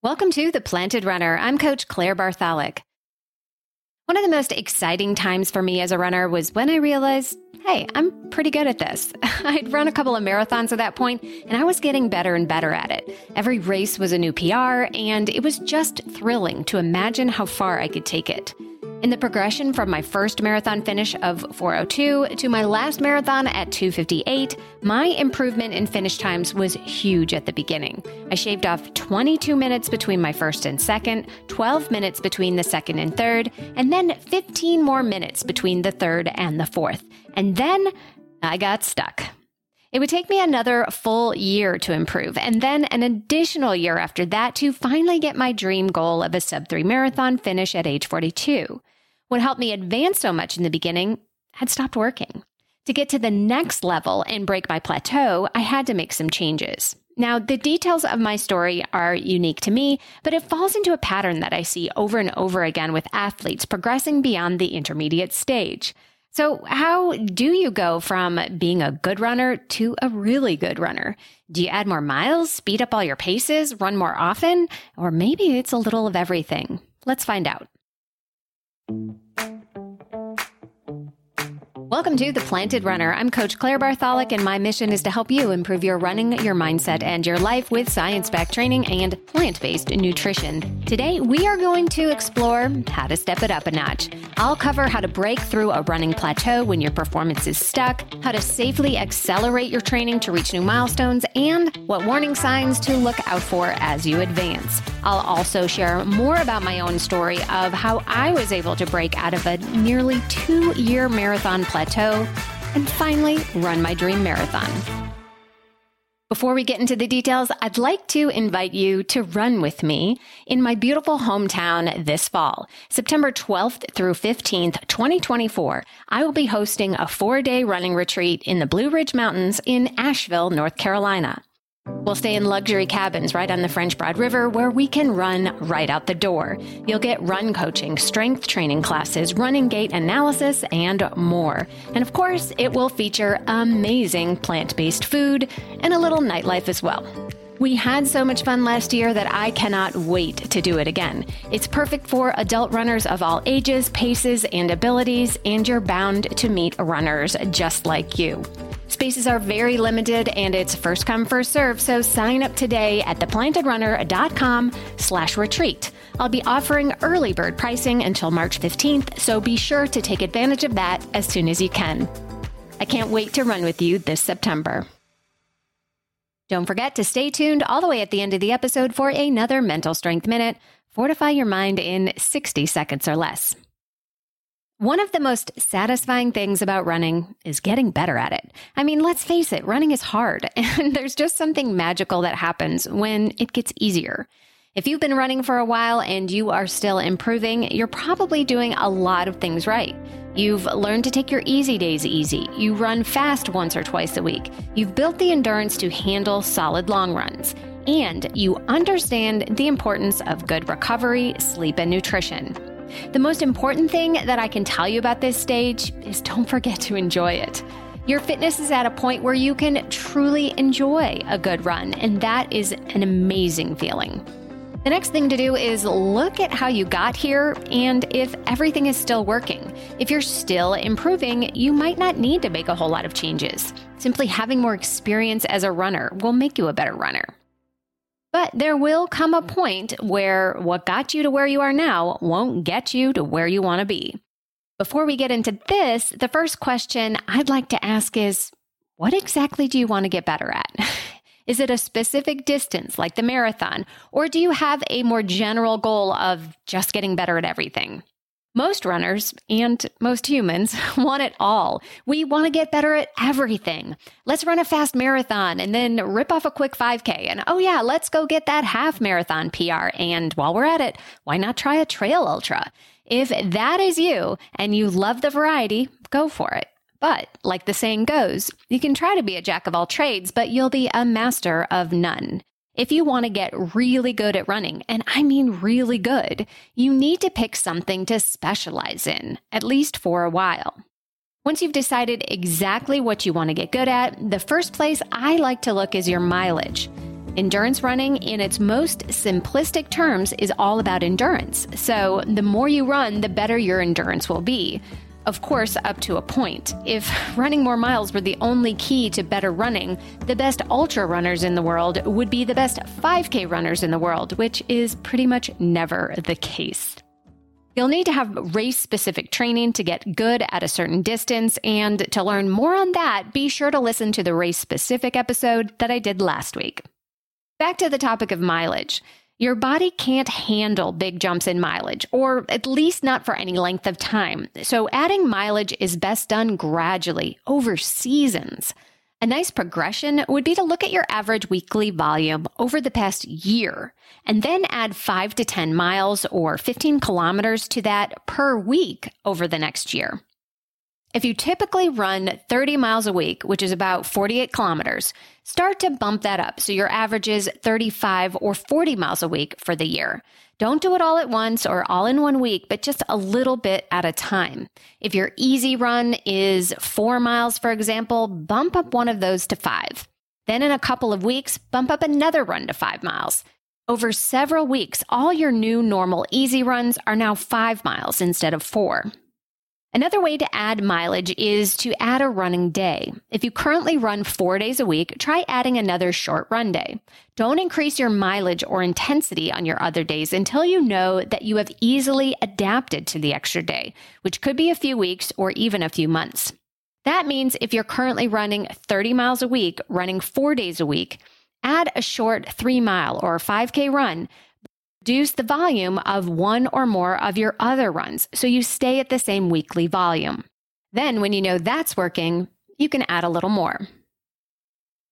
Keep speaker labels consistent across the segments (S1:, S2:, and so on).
S1: Welcome to The Planted Runner. I'm Coach Claire Bartholic. One of the most exciting times for me as a runner was when I realized, hey, I'm pretty good at this. I'd run a couple of marathons at that point, and I was getting better and better at it. Every race was a new PR, and it was just thrilling to imagine how far I could take it. In the progression from my first marathon finish of 402 to my last marathon at 258, my improvement in finish times was huge at the beginning. I shaved off 22 minutes between my first and second, 12 minutes between the second and third, and then 15 more minutes between the third and the fourth. And then I got stuck. It would take me another full year to improve, and then an additional year after that to finally get my dream goal of a sub 3 marathon finish at age 42. What helped me advance so much in the beginning had stopped working. To get to the next level and break my plateau, I had to make some changes. Now, the details of my story are unique to me, but it falls into a pattern that I see over and over again with athletes progressing beyond the intermediate stage. So, how do you go from being a good runner to a really good runner? Do you add more miles, speed up all your paces, run more often? Or maybe it's a little of everything. Let's find out. Welcome to The Planted Runner. I'm Coach Claire Bartholic, and my mission is to help you improve your running, your mindset, and your life with science backed training and plant based nutrition. Today, we are going to explore how to step it up a notch. I'll cover how to break through a running plateau when your performance is stuck, how to safely accelerate your training to reach new milestones, and what warning signs to look out for as you advance. I'll also share more about my own story of how I was able to break out of a nearly two year marathon plateau and finally run my dream marathon. Before we get into the details, I'd like to invite you to run with me in my beautiful hometown this fall. September 12th through 15th, 2024, I will be hosting a four day running retreat in the Blue Ridge Mountains in Asheville, North Carolina. We'll stay in luxury cabins right on the French Broad River where we can run right out the door. You'll get run coaching, strength training classes, running gait analysis, and more. And of course, it will feature amazing plant based food and a little nightlife as well. We had so much fun last year that I cannot wait to do it again. It's perfect for adult runners of all ages, paces, and abilities, and you're bound to meet runners just like you. Spaces are very limited and it's first come first serve, so sign up today at theplantedrunner.com slash retreat. I'll be offering early bird pricing until March 15th, so be sure to take advantage of that as soon as you can. I can't wait to run with you this September. Don't forget to stay tuned all the way at the end of the episode for another Mental Strength Minute. Fortify your mind in 60 seconds or less. One of the most satisfying things about running is getting better at it. I mean, let's face it, running is hard, and there's just something magical that happens when it gets easier. If you've been running for a while and you are still improving, you're probably doing a lot of things right. You've learned to take your easy days easy. You run fast once or twice a week. You've built the endurance to handle solid long runs. And you understand the importance of good recovery, sleep, and nutrition. The most important thing that I can tell you about this stage is don't forget to enjoy it. Your fitness is at a point where you can truly enjoy a good run, and that is an amazing feeling. The next thing to do is look at how you got here and if everything is still working. If you're still improving, you might not need to make a whole lot of changes. Simply having more experience as a runner will make you a better runner. But there will come a point where what got you to where you are now won't get you to where you want to be. Before we get into this, the first question I'd like to ask is what exactly do you want to get better at? Is it a specific distance like the marathon, or do you have a more general goal of just getting better at everything? Most runners and most humans want it all. We want to get better at everything. Let's run a fast marathon and then rip off a quick 5K. And oh, yeah, let's go get that half marathon PR. And while we're at it, why not try a trail ultra? If that is you and you love the variety, go for it. But like the saying goes, you can try to be a jack of all trades, but you'll be a master of none. If you want to get really good at running, and I mean really good, you need to pick something to specialize in, at least for a while. Once you've decided exactly what you want to get good at, the first place I like to look is your mileage. Endurance running, in its most simplistic terms, is all about endurance. So, the more you run, the better your endurance will be. Of course, up to a point. If running more miles were the only key to better running, the best ultra runners in the world would be the best 5K runners in the world, which is pretty much never the case. You'll need to have race specific training to get good at a certain distance. And to learn more on that, be sure to listen to the race specific episode that I did last week. Back to the topic of mileage. Your body can't handle big jumps in mileage, or at least not for any length of time. So adding mileage is best done gradually over seasons. A nice progression would be to look at your average weekly volume over the past year and then add 5 to 10 miles or 15 kilometers to that per week over the next year. If you typically run 30 miles a week, which is about 48 kilometers, start to bump that up so your average is 35 or 40 miles a week for the year. Don't do it all at once or all in one week, but just a little bit at a time. If your easy run is four miles, for example, bump up one of those to five. Then in a couple of weeks, bump up another run to five miles. Over several weeks, all your new normal easy runs are now five miles instead of four. Another way to add mileage is to add a running day. If you currently run four days a week, try adding another short run day. Don't increase your mileage or intensity on your other days until you know that you have easily adapted to the extra day, which could be a few weeks or even a few months. That means if you're currently running 30 miles a week, running four days a week, add a short three mile or 5K run reduce the volume of one or more of your other runs so you stay at the same weekly volume. Then, when you know that's working, you can add a little more.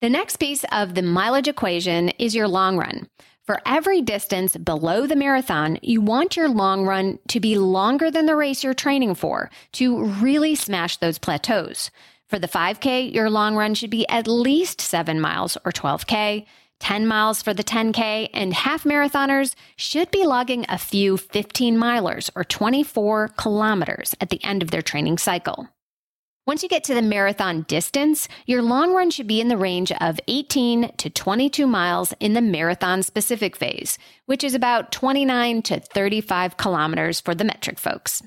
S1: The next piece of the mileage equation is your long run. For every distance below the marathon, you want your long run to be longer than the race you're training for to really smash those plateaus. For the 5K, your long run should be at least 7 miles or 12K. 10 miles for the 10K, and half marathoners should be logging a few 15 milers or 24 kilometers at the end of their training cycle. Once you get to the marathon distance, your long run should be in the range of 18 to 22 miles in the marathon specific phase, which is about 29 to 35 kilometers for the metric folks.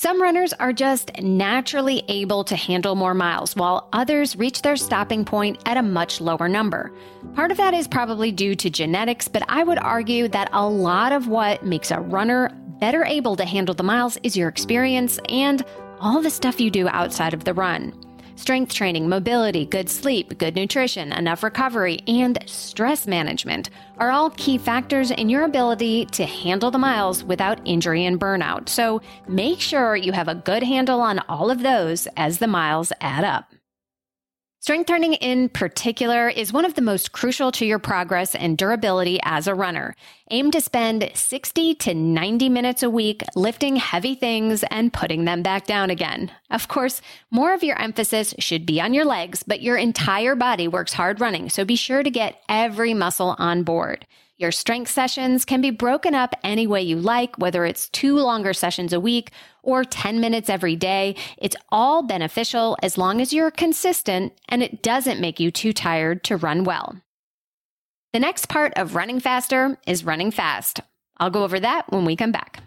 S1: Some runners are just naturally able to handle more miles, while others reach their stopping point at a much lower number. Part of that is probably due to genetics, but I would argue that a lot of what makes a runner better able to handle the miles is your experience and all the stuff you do outside of the run. Strength training, mobility, good sleep, good nutrition, enough recovery, and stress management are all key factors in your ability to handle the miles without injury and burnout. So make sure you have a good handle on all of those as the miles add up. Strength training in particular is one of the most crucial to your progress and durability as a runner. Aim to spend 60 to 90 minutes a week lifting heavy things and putting them back down again. Of course, more of your emphasis should be on your legs, but your entire body works hard running, so be sure to get every muscle on board. Your strength sessions can be broken up any way you like, whether it's two longer sessions a week or 10 minutes every day. It's all beneficial as long as you're consistent and it doesn't make you too tired to run well. The next part of running faster is running fast. I'll go over that when we come back.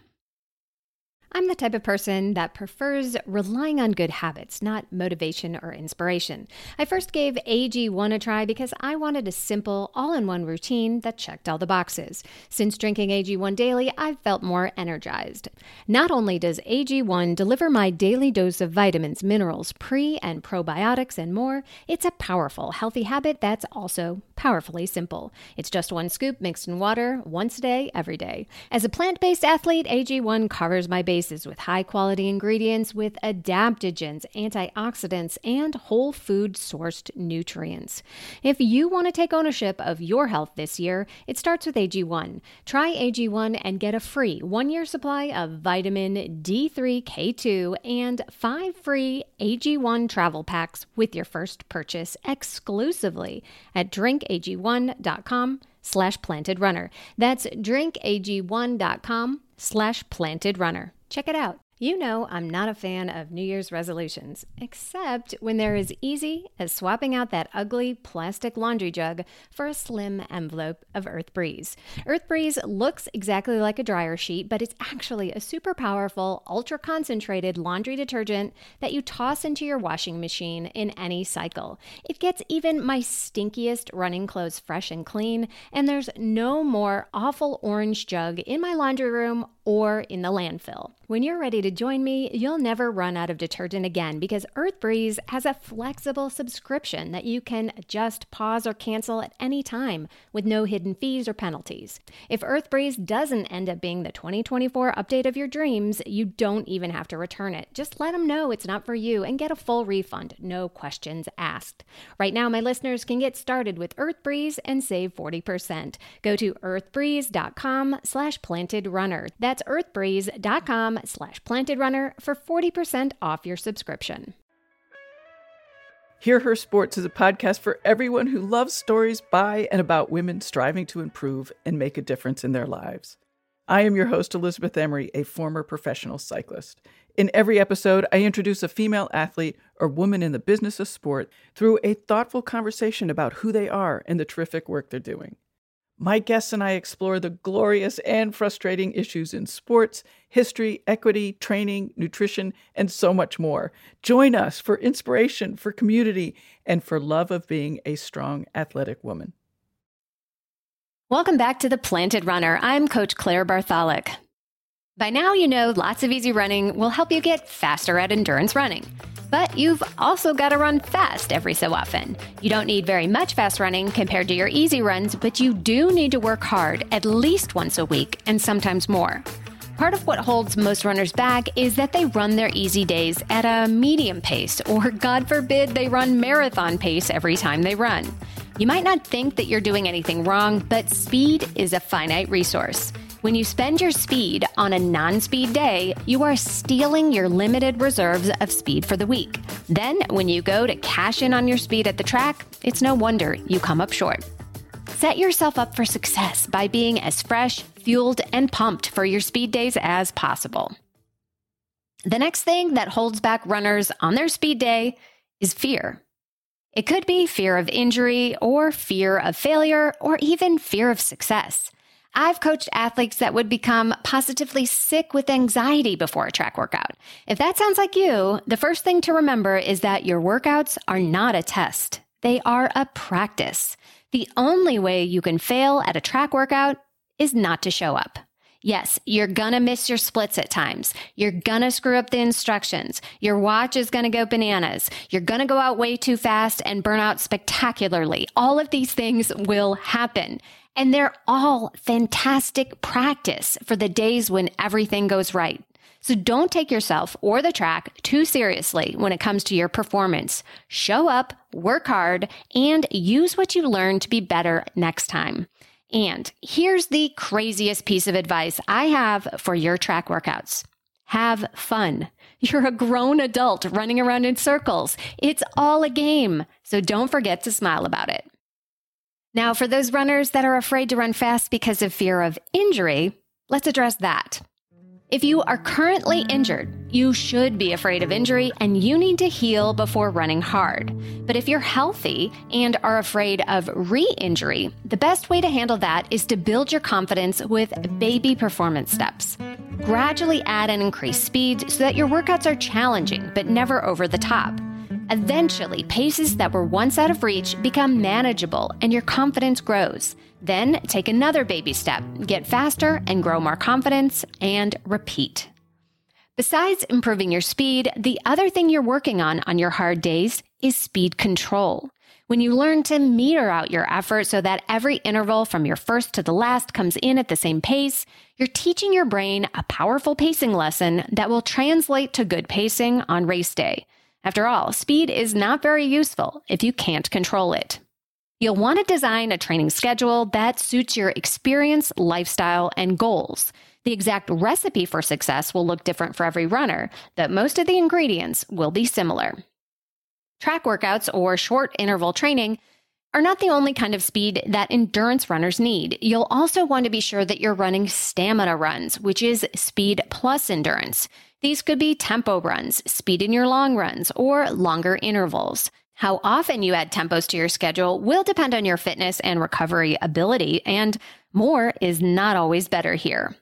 S1: I'm the type of person that prefers relying on good habits, not motivation or inspiration. I first gave AG1 a try because I wanted a simple, all in one routine that checked all the boxes. Since drinking AG1 daily, I've felt more energized. Not only does AG1 deliver my daily dose of vitamins, minerals, pre and probiotics, and more, it's a powerful, healthy habit that's also powerfully simple. It's just one scoop mixed in water once a day, every day. As a plant based athlete, AG1 covers my bases with high quality ingredients with adaptogens, antioxidants, and whole food sourced nutrients. If you want to take ownership of your health this year, it starts with AG1. Try AG1 and get a free one year supply of vitamin D3K2 and five free AG1 travel packs with your first purchase exclusively at drinkag1.com slash planted runner. That's drinkag1.com slash planted runner. Check it out. You know, I'm not a fan of New Year's resolutions, except when they're as easy as swapping out that ugly plastic laundry jug for a slim envelope of Earth Breeze. Earth Breeze looks exactly like a dryer sheet, but it's actually a super powerful, ultra concentrated laundry detergent that you toss into your washing machine in any cycle. It gets even my stinkiest running clothes fresh and clean, and there's no more awful orange jug in my laundry room or in the landfill. When you're ready to join me, you'll never run out of detergent again because Earth Breeze has a flexible subscription that you can adjust, pause, or cancel at any time with no hidden fees or penalties. If Earth Breeze doesn't end up being the 2024 update of your dreams, you don't even have to return it. Just let them know it's not for you and get a full refund, no questions asked. Right now, my listeners can get started with Earth Breeze and save 40%. Go to earthbreeze.com slash planted runner. That's earthbreeze.com slash planted runner for 40% off your subscription.
S2: Hear Her Sports is a podcast for everyone who loves stories by and about women striving to improve and make a difference in their lives. I am your host, Elizabeth Emery, a former professional cyclist. In every episode, I introduce a female athlete or woman in the business of sport through a thoughtful conversation about who they are and the terrific work they're doing. My guests and I explore the glorious and frustrating issues in sports, history, equity, training, nutrition, and so much more. Join us for inspiration, for community, and for love of being a strong athletic woman.
S1: Welcome back to The Planted Runner. I'm Coach Claire Bartholic. By now, you know lots of easy running will help you get faster at endurance running. But you've also got to run fast every so often. You don't need very much fast running compared to your easy runs, but you do need to work hard at least once a week and sometimes more. Part of what holds most runners back is that they run their easy days at a medium pace, or God forbid, they run marathon pace every time they run. You might not think that you're doing anything wrong, but speed is a finite resource. When you spend your speed on a non speed day, you are stealing your limited reserves of speed for the week. Then, when you go to cash in on your speed at the track, it's no wonder you come up short. Set yourself up for success by being as fresh, fueled, and pumped for your speed days as possible. The next thing that holds back runners on their speed day is fear. It could be fear of injury, or fear of failure, or even fear of success. I've coached athletes that would become positively sick with anxiety before a track workout. If that sounds like you, the first thing to remember is that your workouts are not a test. They are a practice. The only way you can fail at a track workout is not to show up. Yes, you're gonna miss your splits at times. You're gonna screw up the instructions. Your watch is gonna go bananas. You're gonna go out way too fast and burn out spectacularly. All of these things will happen. And they're all fantastic practice for the days when everything goes right. So don't take yourself or the track too seriously when it comes to your performance. Show up, work hard, and use what you learn to be better next time. And here's the craziest piece of advice I have for your track workouts. Have fun. You're a grown adult running around in circles. It's all a game. So don't forget to smile about it. Now, for those runners that are afraid to run fast because of fear of injury, let's address that. If you are currently injured, you should be afraid of injury and you need to heal before running hard. But if you're healthy and are afraid of re injury, the best way to handle that is to build your confidence with baby performance steps. Gradually add and increase speed so that your workouts are challenging but never over the top. Eventually, paces that were once out of reach become manageable and your confidence grows. Then take another baby step, get faster and grow more confidence, and repeat. Besides improving your speed, the other thing you're working on on your hard days is speed control. When you learn to meter out your effort so that every interval from your first to the last comes in at the same pace, you're teaching your brain a powerful pacing lesson that will translate to good pacing on race day. After all, speed is not very useful if you can't control it. You'll want to design a training schedule that suits your experience, lifestyle, and goals. The exact recipe for success will look different for every runner, but most of the ingredients will be similar. Track workouts or short interval training are not the only kind of speed that endurance runners need. You'll also want to be sure that you're running stamina runs, which is speed plus endurance. These could be tempo runs, speed in your long runs, or longer intervals. How often you add tempos to your schedule will depend on your fitness and recovery ability, and more is not always better here.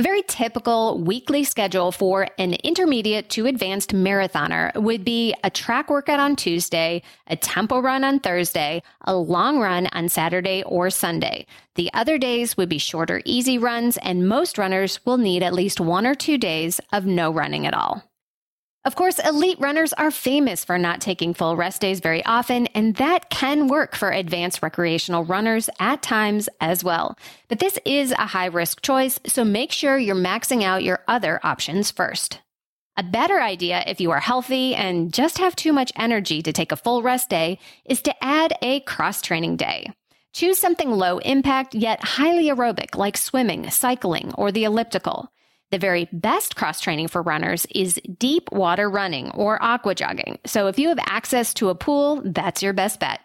S1: A very typical weekly schedule for an intermediate to advanced marathoner would be a track workout on Tuesday, a tempo run on Thursday, a long run on Saturday or Sunday. The other days would be shorter, easy runs, and most runners will need at least one or two days of no running at all. Of course, elite runners are famous for not taking full rest days very often, and that can work for advanced recreational runners at times as well. But this is a high risk choice, so make sure you're maxing out your other options first. A better idea if you are healthy and just have too much energy to take a full rest day is to add a cross training day. Choose something low impact yet highly aerobic like swimming, cycling, or the elliptical. The very best cross training for runners is deep water running or aqua jogging. So if you have access to a pool, that's your best bet.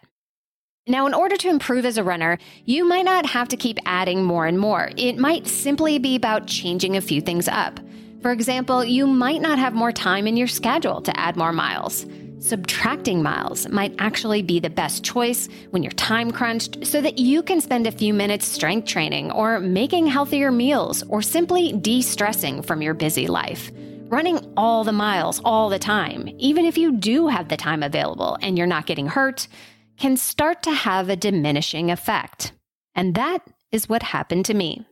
S1: Now, in order to improve as a runner, you might not have to keep adding more and more. It might simply be about changing a few things up. For example, you might not have more time in your schedule to add more miles. Subtracting miles might actually be the best choice when you're time crunched so that you can spend a few minutes strength training or making healthier meals or simply de stressing from your busy life. Running all the miles all the time, even if you do have the time available and you're not getting hurt, can start to have a diminishing effect. And that is what happened to me.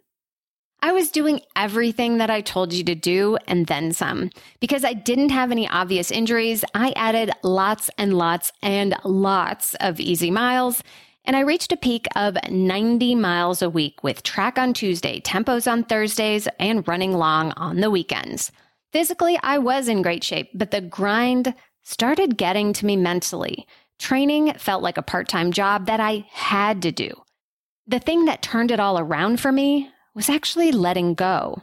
S1: I was doing everything that I told you to do and then some. Because I didn't have any obvious injuries, I added lots and lots and lots of easy miles. And I reached a peak of 90 miles a week with track on Tuesday, tempos on Thursdays, and running long on the weekends. Physically, I was in great shape, but the grind started getting to me mentally. Training felt like a part time job that I had to do. The thing that turned it all around for me was actually letting go.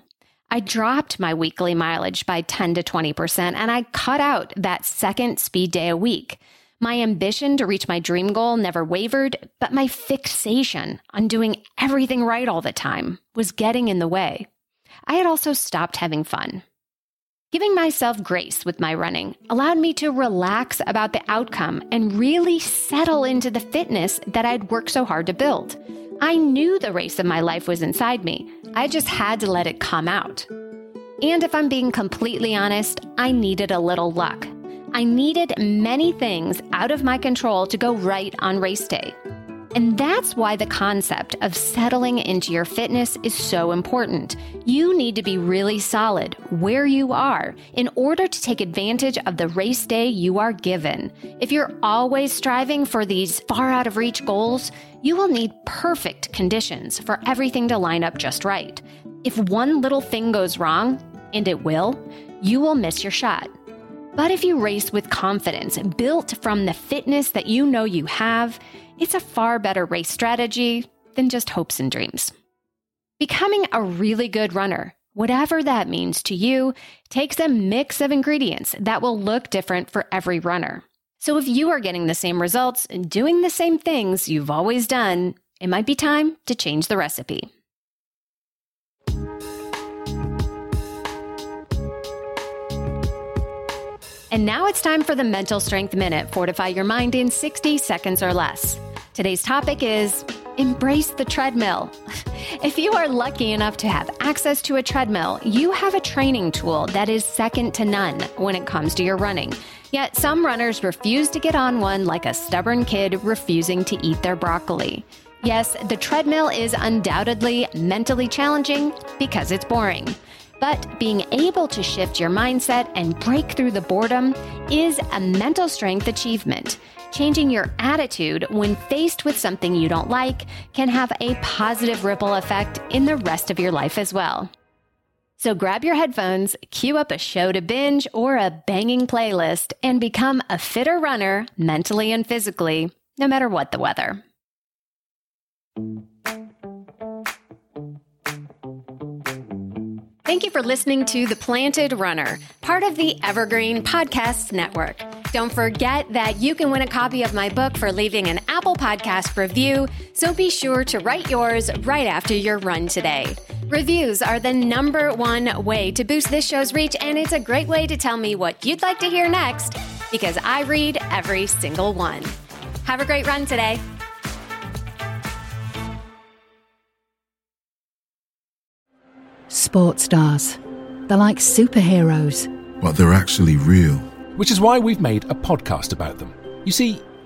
S1: I dropped my weekly mileage by 10 to 20%, and I cut out that second speed day a week. My ambition to reach my dream goal never wavered, but my fixation on doing everything right all the time was getting in the way. I had also stopped having fun. Giving myself grace with my running allowed me to relax about the outcome and really settle into the fitness that I'd worked so hard to build. I knew the race of my life was inside me. I just had to let it come out. And if I'm being completely honest, I needed a little luck. I needed many things out of my control to go right on race day. And that's why the concept of settling into your fitness is so important. You need to be really solid where you are in order to take advantage of the race day you are given. If you're always striving for these far out of reach goals, you will need perfect conditions for everything to line up just right. If one little thing goes wrong, and it will, you will miss your shot. But if you race with confidence, built from the fitness that you know you have, it's a far better race strategy than just hopes and dreams. Becoming a really good runner, whatever that means to you, takes a mix of ingredients that will look different for every runner. So if you are getting the same results and doing the same things you've always done, it might be time to change the recipe. And now it's time for the Mental Strength Minute. Fortify your mind in 60 seconds or less. Today's topic is embrace the treadmill. If you are lucky enough to have access to a treadmill, you have a training tool that is second to none when it comes to your running. Yet some runners refuse to get on one like a stubborn kid refusing to eat their broccoli. Yes, the treadmill is undoubtedly mentally challenging because it's boring. But being able to shift your mindset and break through the boredom is a mental strength achievement. Changing your attitude when faced with something you don't like can have a positive ripple effect in the rest of your life as well. So grab your headphones, cue up a show to binge or a banging playlist, and become a fitter runner mentally and physically, no matter what the weather. Thank you for listening to The Planted Runner, part of the Evergreen Podcasts Network. Don't forget that you can win a copy of my book for leaving an Apple Podcast review, so be sure to write yours right after your run today. Reviews are the number one way to boost this show's reach, and it's a great way to tell me what you'd like to hear next because I read every single one. Have a great run today.
S3: Sports stars. They're like superheroes.
S4: But they're actually real.
S5: Which is why we've made a podcast about them. You see,